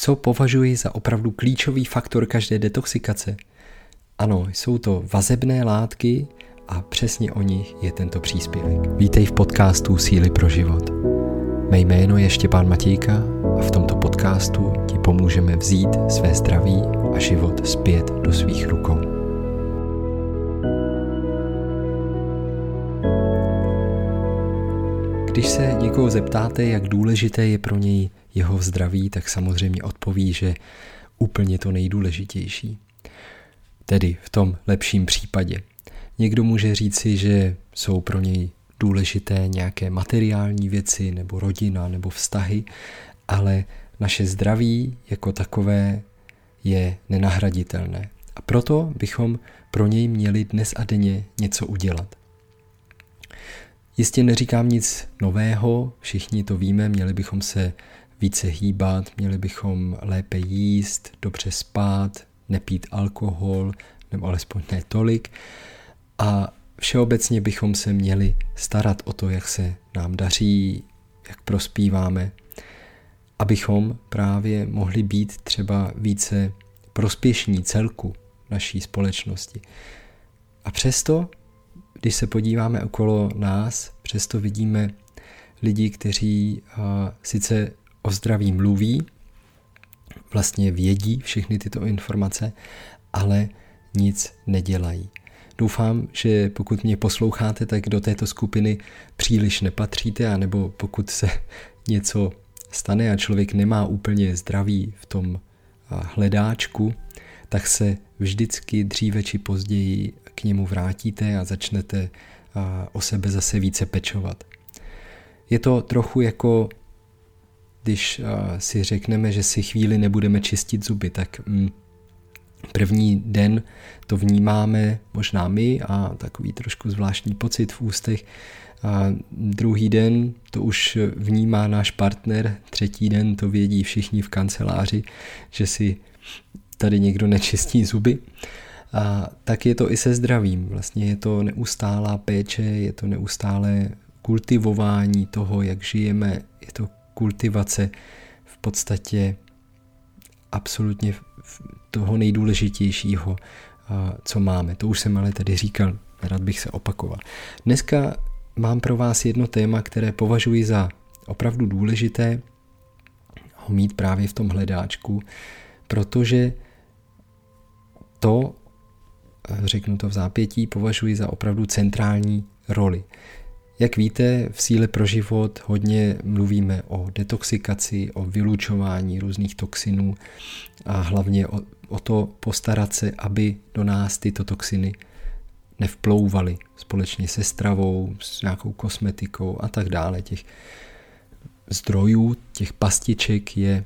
co považuji za opravdu klíčový faktor každé detoxikace? Ano, jsou to vazebné látky a přesně o nich je tento příspěvek. Vítej v podcastu Síly pro život. Mé jméno je Štěpán Matějka a v tomto podcastu ti pomůžeme vzít své zdraví a život zpět do svých rukou. Když se někoho zeptáte, jak důležité je pro něj jeho zdraví, tak samozřejmě odpoví, že úplně to nejdůležitější. Tedy v tom lepším případě. Někdo může říci, že jsou pro něj důležité nějaké materiální věci, nebo rodina, nebo vztahy, ale naše zdraví jako takové je nenahraditelné. A proto bychom pro něj měli dnes a denně něco udělat. Jistě neříkám nic nového, všichni to víme, měli bychom se více hýbat, měli bychom lépe jíst, dobře spát, nepít alkohol, nebo alespoň ne tolik. A všeobecně bychom se měli starat o to, jak se nám daří, jak prospíváme, abychom právě mohli být třeba více prospěšní celku naší společnosti. A přesto, když se podíváme okolo nás, přesto vidíme lidi, kteří sice o zdraví mluví, vlastně vědí všechny tyto informace, ale nic nedělají. Doufám, že pokud mě posloucháte, tak do této skupiny příliš nepatříte, anebo pokud se něco stane a člověk nemá úplně zdraví v tom hledáčku, tak se vždycky dříve či později k němu vrátíte a začnete o sebe zase více pečovat. Je to trochu jako když si řekneme, že si chvíli nebudeme čistit zuby, tak mm, první den to vnímáme možná my a takový trošku zvláštní pocit v ústech. A druhý den to už vnímá náš partner, třetí den to vědí všichni v kanceláři, že si tady někdo nečistí zuby. A tak je to i se zdravím. Vlastně je to neustálá péče, je to neustálé kultivování toho, jak žijeme, je to kultivace v podstatě absolutně toho nejdůležitějšího, co máme. To už jsem ale tady říkal, rád bych se opakoval. Dneska mám pro vás jedno téma, které považuji za opravdu důležité ho mít právě v tom hledáčku, protože to, řeknu to v zápětí, považuji za opravdu centrální roli. Jak víte, v síle pro život hodně mluvíme o detoxikaci, o vylučování různých toxinů a hlavně o, o to postarat se, aby do nás tyto toxiny nevplouvaly společně se stravou, s nějakou kosmetikou a tak dále. Těch zdrojů, těch pastiček je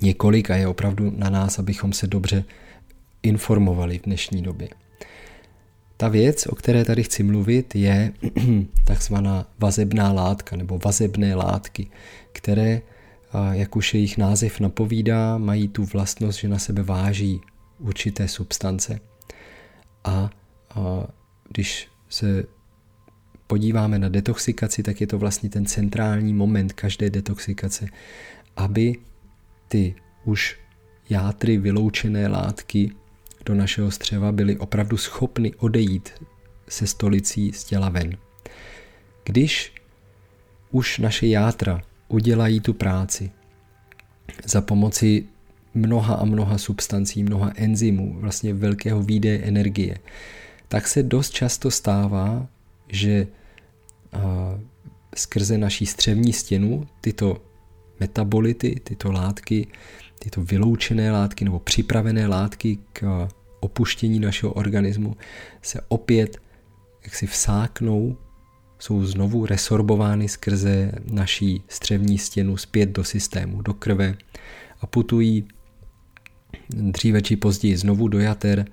několik a je opravdu na nás, abychom se dobře informovali v dnešní době. Ta věc, o které tady chci mluvit, je takzvaná vazebná látka nebo vazebné látky, které, jak už jejich název napovídá, mají tu vlastnost, že na sebe váží určité substance. A, a když se podíváme na detoxikaci, tak je to vlastně ten centrální moment každé detoxikace, aby ty už játry vyloučené látky do našeho střeva byli opravdu schopni odejít se stolicí z těla ven. Když už naše játra udělají tu práci za pomoci mnoha a mnoha substancí, mnoha enzymů, vlastně velkého výdeje energie, tak se dost často stává, že skrze naší střevní stěnu tyto metabolity, tyto látky tyto vyloučené látky nebo připravené látky k opuštění našeho organismu se opět jak si vsáknou, jsou znovu resorbovány skrze naší střevní stěnu zpět do systému, do krve a putují dříve či později znovu do jater.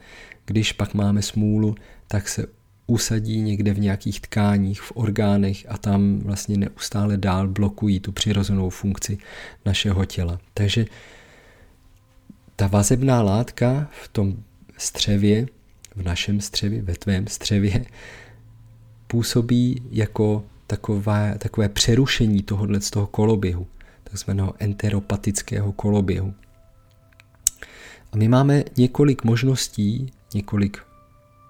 Když pak máme smůlu, tak se usadí někde v nějakých tkáních, v orgánech a tam vlastně neustále dál blokují tu přirozenou funkci našeho těla. Takže ta vazebná látka v tom střevě, v našem střevě, ve tvém střevě, působí jako takové, takové přerušení tohohle z toho koloběhu. takzvaného enteropatického koloběhu. A my máme několik možností, několik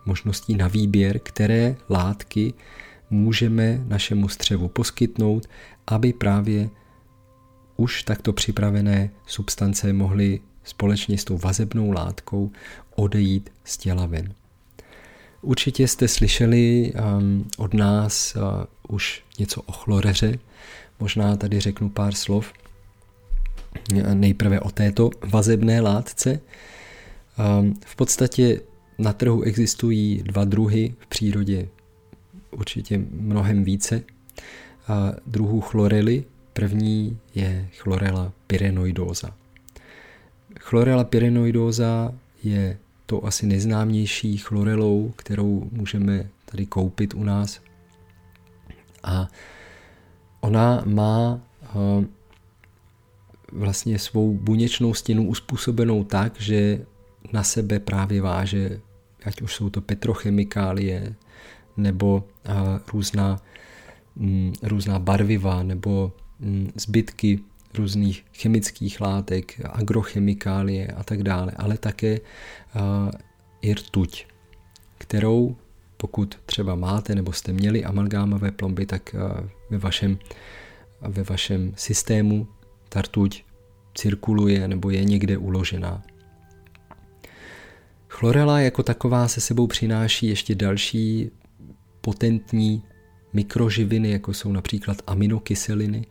možností na výběr, které látky můžeme našemu střevu poskytnout, aby právě už takto připravené substance mohly společně s tou vazebnou látkou odejít z těla ven. Určitě jste slyšeli um, od nás uh, už něco o chloreře. Možná tady řeknu pár slov. Nejprve o této vazebné látce. Um, v podstatě na trhu existují dva druhy, v přírodě určitě mnohem více. A druhů chlorely. První je chlorela pyrenoidóza. Chlorela pyrenoidóza je to asi neznámější chlorelou, kterou můžeme tady koupit u nás. A ona má eh, vlastně svou buněčnou stěnu uspůsobenou tak, že na sebe právě váže, ať už jsou to petrochemikálie, nebo eh, různá, mm, různá barviva, nebo mm, zbytky různých chemických látek, agrochemikálie a tak dále, ale také i rtuť, kterou pokud třeba máte nebo jste měli amalgámové plomby, tak ve vašem, ve vašem systému ta rtuť cirkuluje nebo je někde uložená. Chlorela jako taková se sebou přináší ještě další potentní mikroživiny, jako jsou například aminokyseliny,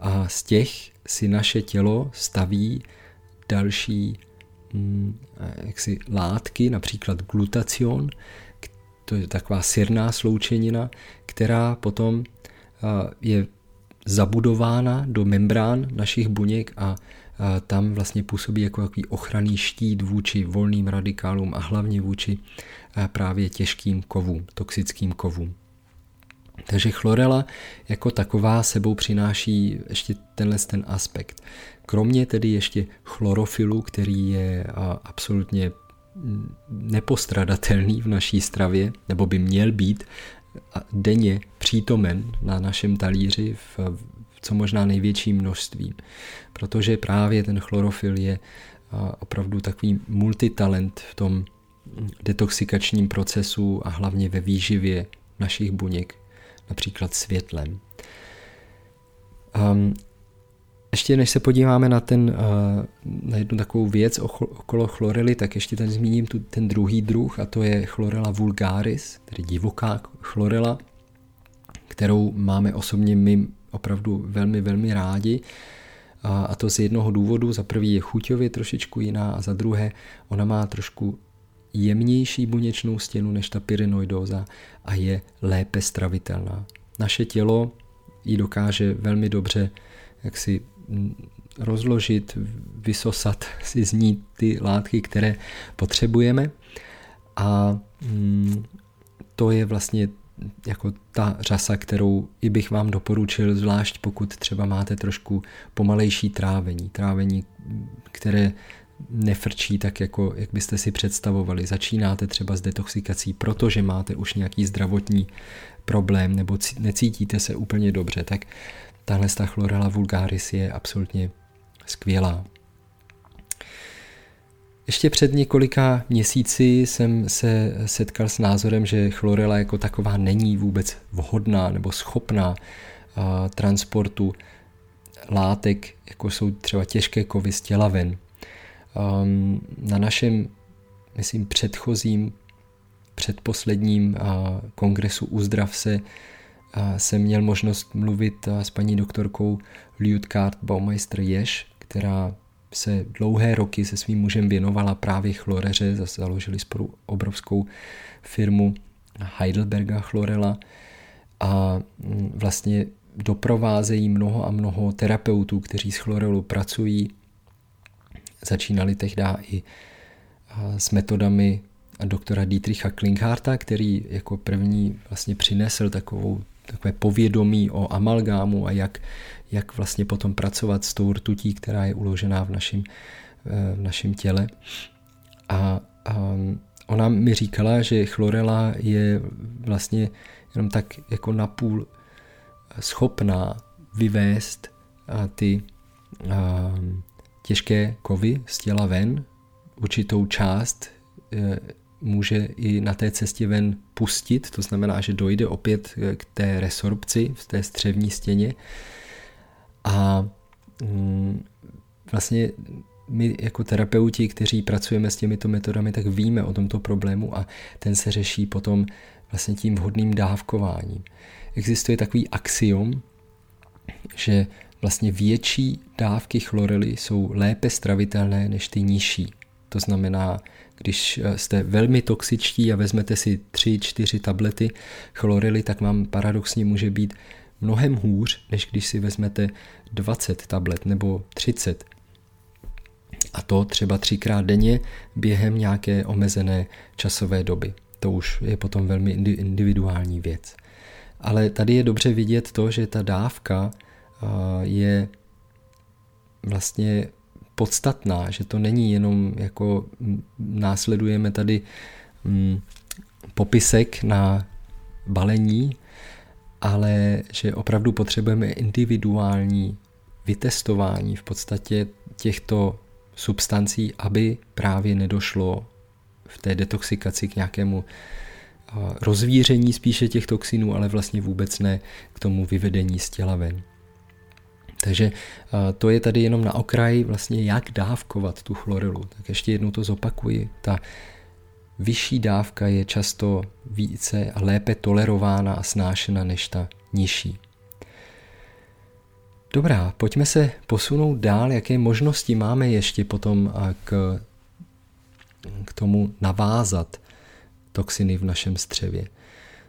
a z těch si naše tělo staví další hm, jaksi látky, například glutacion, to je taková sirná sloučenina, která potom je zabudována do membrán našich buněk a tam vlastně působí jako takový ochranný štít vůči volným radikálům a hlavně vůči právě těžkým kovům, toxickým kovům. Takže chlorela jako taková sebou přináší ještě tenhle ten aspekt. Kromě tedy ještě chlorofilu, který je absolutně nepostradatelný v naší stravě, nebo by měl být denně přítomen na našem talíři v, co možná největším množství. Protože právě ten chlorofil je opravdu takový multitalent v tom detoxikačním procesu a hlavně ve výživě našich buněk například světlem. Um, ještě než se podíváme na, ten, uh, na jednu takovou věc okolo chlorely, tak ještě tady zmíním tu, ten druhý druh a to je chlorela vulgaris, tedy divoká chlorela, kterou máme osobně my opravdu velmi, velmi rádi. A, a to z jednoho důvodu. Za prvý je chuťově trošičku jiná a za druhé ona má trošku jemnější buněčnou stěnu než ta pyrenoidóza a je lépe stravitelná. Naše tělo ji dokáže velmi dobře jak si mm, rozložit, vysosat si z ní ty látky, které potřebujeme a mm, to je vlastně jako ta řasa, kterou i bych vám doporučil, zvlášť pokud třeba máte trošku pomalejší trávení, trávení, které nefrčí tak, jako, jak byste si představovali. Začínáte třeba s detoxikací, protože máte už nějaký zdravotní problém nebo necítíte se úplně dobře, tak tahle ta chlorela vulgaris je absolutně skvělá. Ještě před několika měsíci jsem se setkal s názorem, že chlorela jako taková není vůbec vhodná nebo schopná transportu látek, jako jsou třeba těžké kovy z těla ven. Um, na našem, myslím, předchozím, předposledním kongresu Uzdrav se jsem měl možnost mluvit s paní doktorkou Liutkart Baumeister Ješ, která se dlouhé roky se svým mužem věnovala právě chloreře, zase založili spolu obrovskou firmu Heidelberga Chlorela a mm, vlastně doprovázejí mnoho a mnoho terapeutů, kteří s chlorelou pracují začínali tehdy i s metodami doktora Dietricha Klinkharta, který jako první vlastně přinesl takovou, takové povědomí o amalgámu a jak, jak vlastně potom pracovat s tou rtutí, která je uložená v našem, e, v našem těle. A, a ona mi říkala, že chlorela je vlastně jenom tak jako napůl schopná vyvést ty těžké kovy z těla ven, určitou část e, může i na té cestě ven pustit, to znamená, že dojde opět k té resorpci v té střevní stěně a mm, vlastně my jako terapeuti, kteří pracujeme s těmito metodami, tak víme o tomto problému a ten se řeší potom vlastně tím vhodným dávkováním. Existuje takový axiom, že vlastně větší dávky chlorely jsou lépe stravitelné než ty nižší. To znamená, když jste velmi toxičtí a vezmete si 3-4 tablety chlorely, tak vám paradoxně může být mnohem hůř, než když si vezmete 20 tablet nebo 30. A to třeba třikrát denně během nějaké omezené časové doby. To už je potom velmi individuální věc. Ale tady je dobře vidět to, že ta dávka je vlastně podstatná, že to není jenom jako následujeme tady popisek na balení, ale že opravdu potřebujeme individuální vytestování v podstatě těchto substancí, aby právě nedošlo v té detoxikaci k nějakému rozvíření spíše těch toxinů, ale vlastně vůbec ne k tomu vyvedení z těla ven. Takže to je tady jenom na okraji vlastně jak dávkovat tu chlorilu. Tak ještě jednou to zopakuji. Ta vyšší dávka je často více a lépe tolerována a snášena než ta nižší. Dobrá, pojďme se posunout dál, jaké možnosti máme ještě potom k, k tomu navázat toxiny v našem střevě.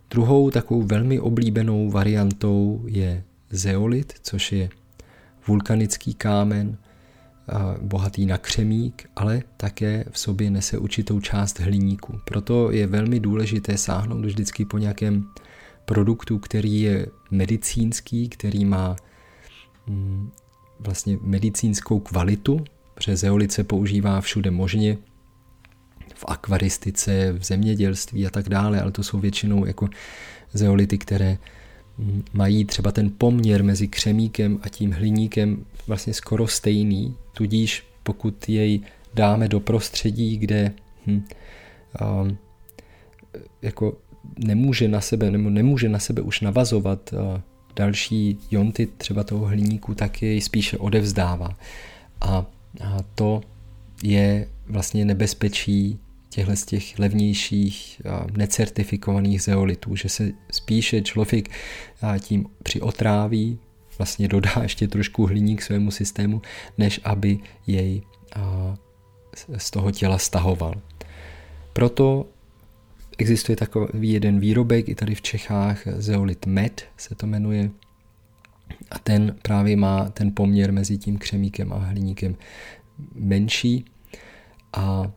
Druhou takovou velmi oblíbenou variantou je zeolit, což je vulkanický kámen, bohatý na křemík, ale také v sobě nese určitou část hliníku. Proto je velmi důležité sáhnout vždycky po nějakém produktu, který je medicínský, který má mm, vlastně medicínskou kvalitu, protože zeolit se používá všude možně, v akvaristice, v zemědělství a tak dále, ale to jsou většinou jako zeolity, které mají třeba ten poměr mezi křemíkem a tím hliníkem vlastně skoro stejný, tudíž pokud jej dáme do prostředí, kde hm, um, jako nemůže na sebe, nebo nemůže na sebe už navazovat uh, další jonty třeba toho hliníku, tak jej spíše odevzdává. A, a to je vlastně nebezpečí těchto z těch levnějších necertifikovaných zeolitů, že se spíše člověk tím přiotráví, vlastně dodá ještě trošku hliník svému systému, než aby jej z toho těla stahoval. Proto existuje takový jeden výrobek i tady v Čechách, zeolit med se to jmenuje, a ten právě má ten poměr mezi tím křemíkem a hliníkem menší a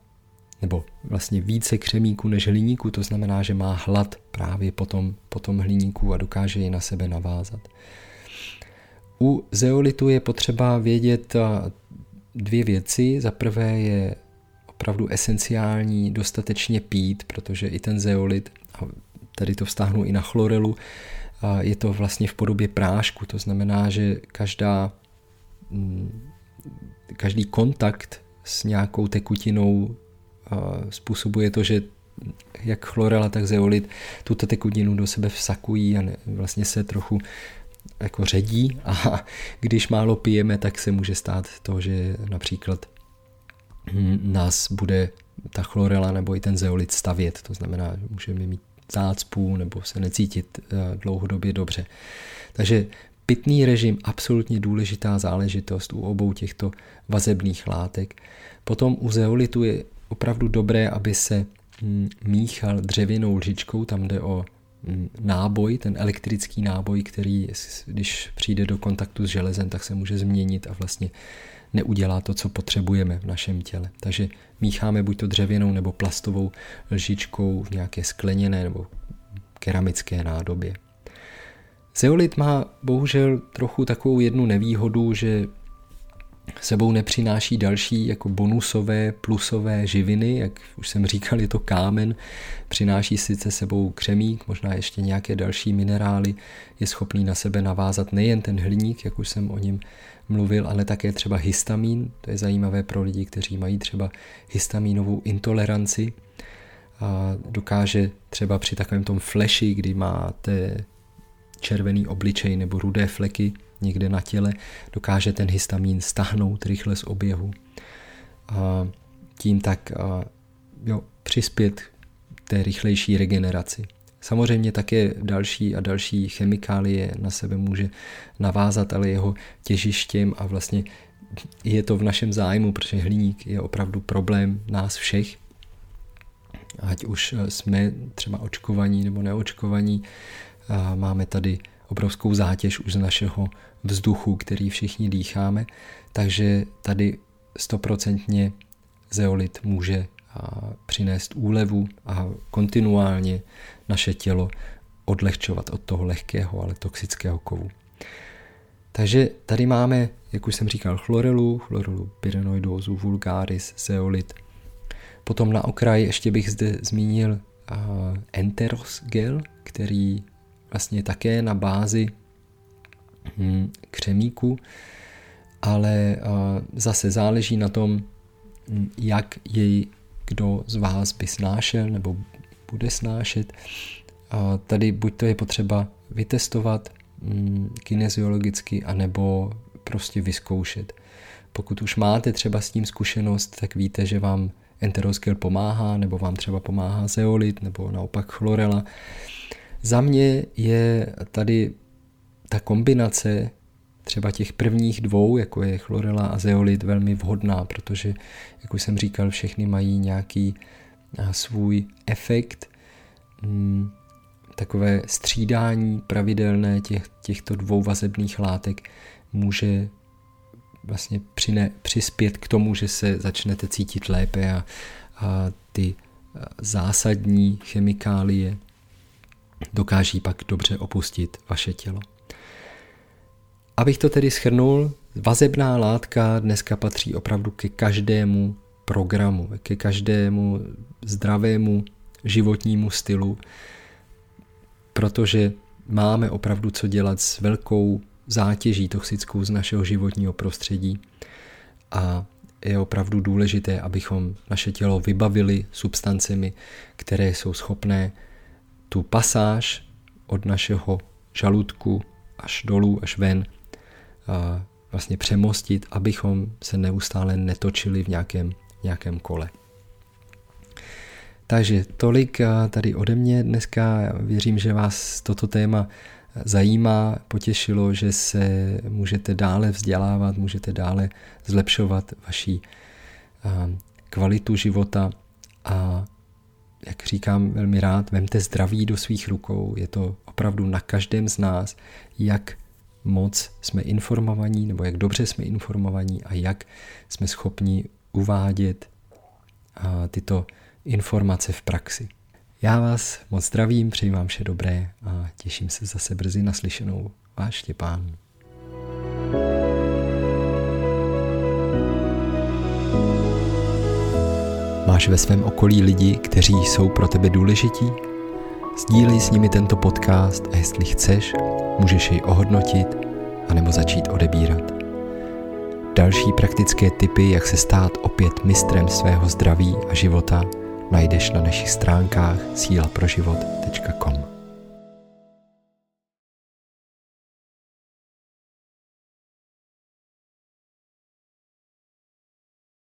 nebo vlastně více křemíku než hliníku, to znamená, že má hlad právě potom, potom hliníku a dokáže ji na sebe navázat. U zeolitu je potřeba vědět dvě věci. Za prvé je opravdu esenciální dostatečně pít, protože i ten zeolit, a tady to vztáhnu i na chlorelu, je to vlastně v podobě prášku, to znamená, že každá, mm, každý kontakt s nějakou tekutinou způsobuje to, že jak chlorela, tak zeolit tuto tekutinu do sebe vsakují a ne, vlastně se trochu jako ředí a když málo pijeme, tak se může stát to, že například nás bude ta chlorela nebo i ten zeolit stavět, to znamená, že můžeme mít zácpu nebo se necítit eh, dlouhodobě dobře. Takže pitný režim absolutně důležitá záležitost u obou těchto vazebných látek. Potom u zeolitu je opravdu dobré, aby se mm, míchal dřevěnou lžičkou, tam jde o mm, náboj, ten elektrický náboj, který když přijde do kontaktu s železem, tak se může změnit a vlastně neudělá to, co potřebujeme v našem těle. Takže mícháme buď to dřevěnou nebo plastovou lžičkou v nějaké skleněné nebo keramické nádobě. Zeolit má bohužel trochu takovou jednu nevýhodu, že sebou nepřináší další jako bonusové plusové živiny, jak už jsem říkal, je to kámen, přináší sice sebou křemík, možná ještě nějaké další minerály, je schopný na sebe navázat nejen ten hliník, jak už jsem o něm mluvil, ale také třeba histamin, to je zajímavé pro lidi, kteří mají třeba histaminovou intoleranci, a dokáže třeba při takovém tom fleši, kdy máte červený obličej nebo rudé fleky někde na těle, dokáže ten histamin stahnout rychle z oběhu. A tím tak a, jo, přispět té rychlejší regeneraci. Samozřejmě také další a další chemikálie na sebe může navázat, ale jeho těžištěm a vlastně je to v našem zájmu, protože hliník je opravdu problém nás všech. Ať už jsme třeba očkovaní nebo neočkovaní, máme tady obrovskou zátěž už z našeho vzduchu, který všichni dýcháme, takže tady stoprocentně zeolit může přinést úlevu a kontinuálně naše tělo odlehčovat od toho lehkého, ale toxického kovu. Takže tady máme, jak už jsem říkal, chlorelu, chlorelu pyrenoidózu, vulgaris, zeolit. Potom na okraj ještě bych zde zmínil enteros gel, který vlastně také na bázi hm, křemíku, ale uh, zase záleží na tom, hm, jak jej kdo z vás by snášel nebo bude snášet. A tady buď to je potřeba vytestovat mm, kineziologicky, anebo prostě vyzkoušet. Pokud už máte třeba s tím zkušenost, tak víte, že vám enteroskel pomáhá, nebo vám třeba pomáhá zeolit, nebo naopak chlorela. Za mě je tady ta kombinace třeba těch prvních dvou, jako je chlorela a zeolit, velmi vhodná, protože, jak už jsem říkal, všechny mají nějaký svůj efekt, mm, takové střídání pravidelné těch, těchto dvou vazebných látek může vlastně přine, přispět k tomu, že se začnete cítit lépe a, a ty zásadní chemikálie dokáží pak dobře opustit vaše tělo. Abych to tedy schrnul, vazebná látka dneska patří opravdu ke každému programu, ke každému zdravému životnímu stylu, protože máme opravdu co dělat s velkou zátěží toxickou z našeho životního prostředí a je opravdu důležité, abychom naše tělo vybavili substancemi, které jsou schopné tu pasáž od našeho žaludku až dolů, až ven vlastně přemostit, abychom se neustále netočili v nějakém, nějakém kole. Takže tolik tady ode mě dneska. Věřím, že vás toto téma zajímá, potěšilo, že se můžete dále vzdělávat, můžete dále zlepšovat vaši kvalitu života a jak říkám velmi rád, vemte zdraví do svých rukou. Je to opravdu na každém z nás, jak moc jsme informovaní, nebo jak dobře jsme informovaní a jak jsme schopni uvádět tyto informace v praxi. Já vás moc zdravím, přeji vám vše dobré a těším se zase brzy naslyšenou. Váš Štěpán. Máš ve svém okolí lidi, kteří jsou pro tebe důležití? Sdílej s nimi tento podcast a jestli chceš, můžeš jej ohodnotit anebo začít odebírat. Další praktické typy, jak se stát opět mistrem svého zdraví a života, najdeš na našich stránkách sílaproživot.com.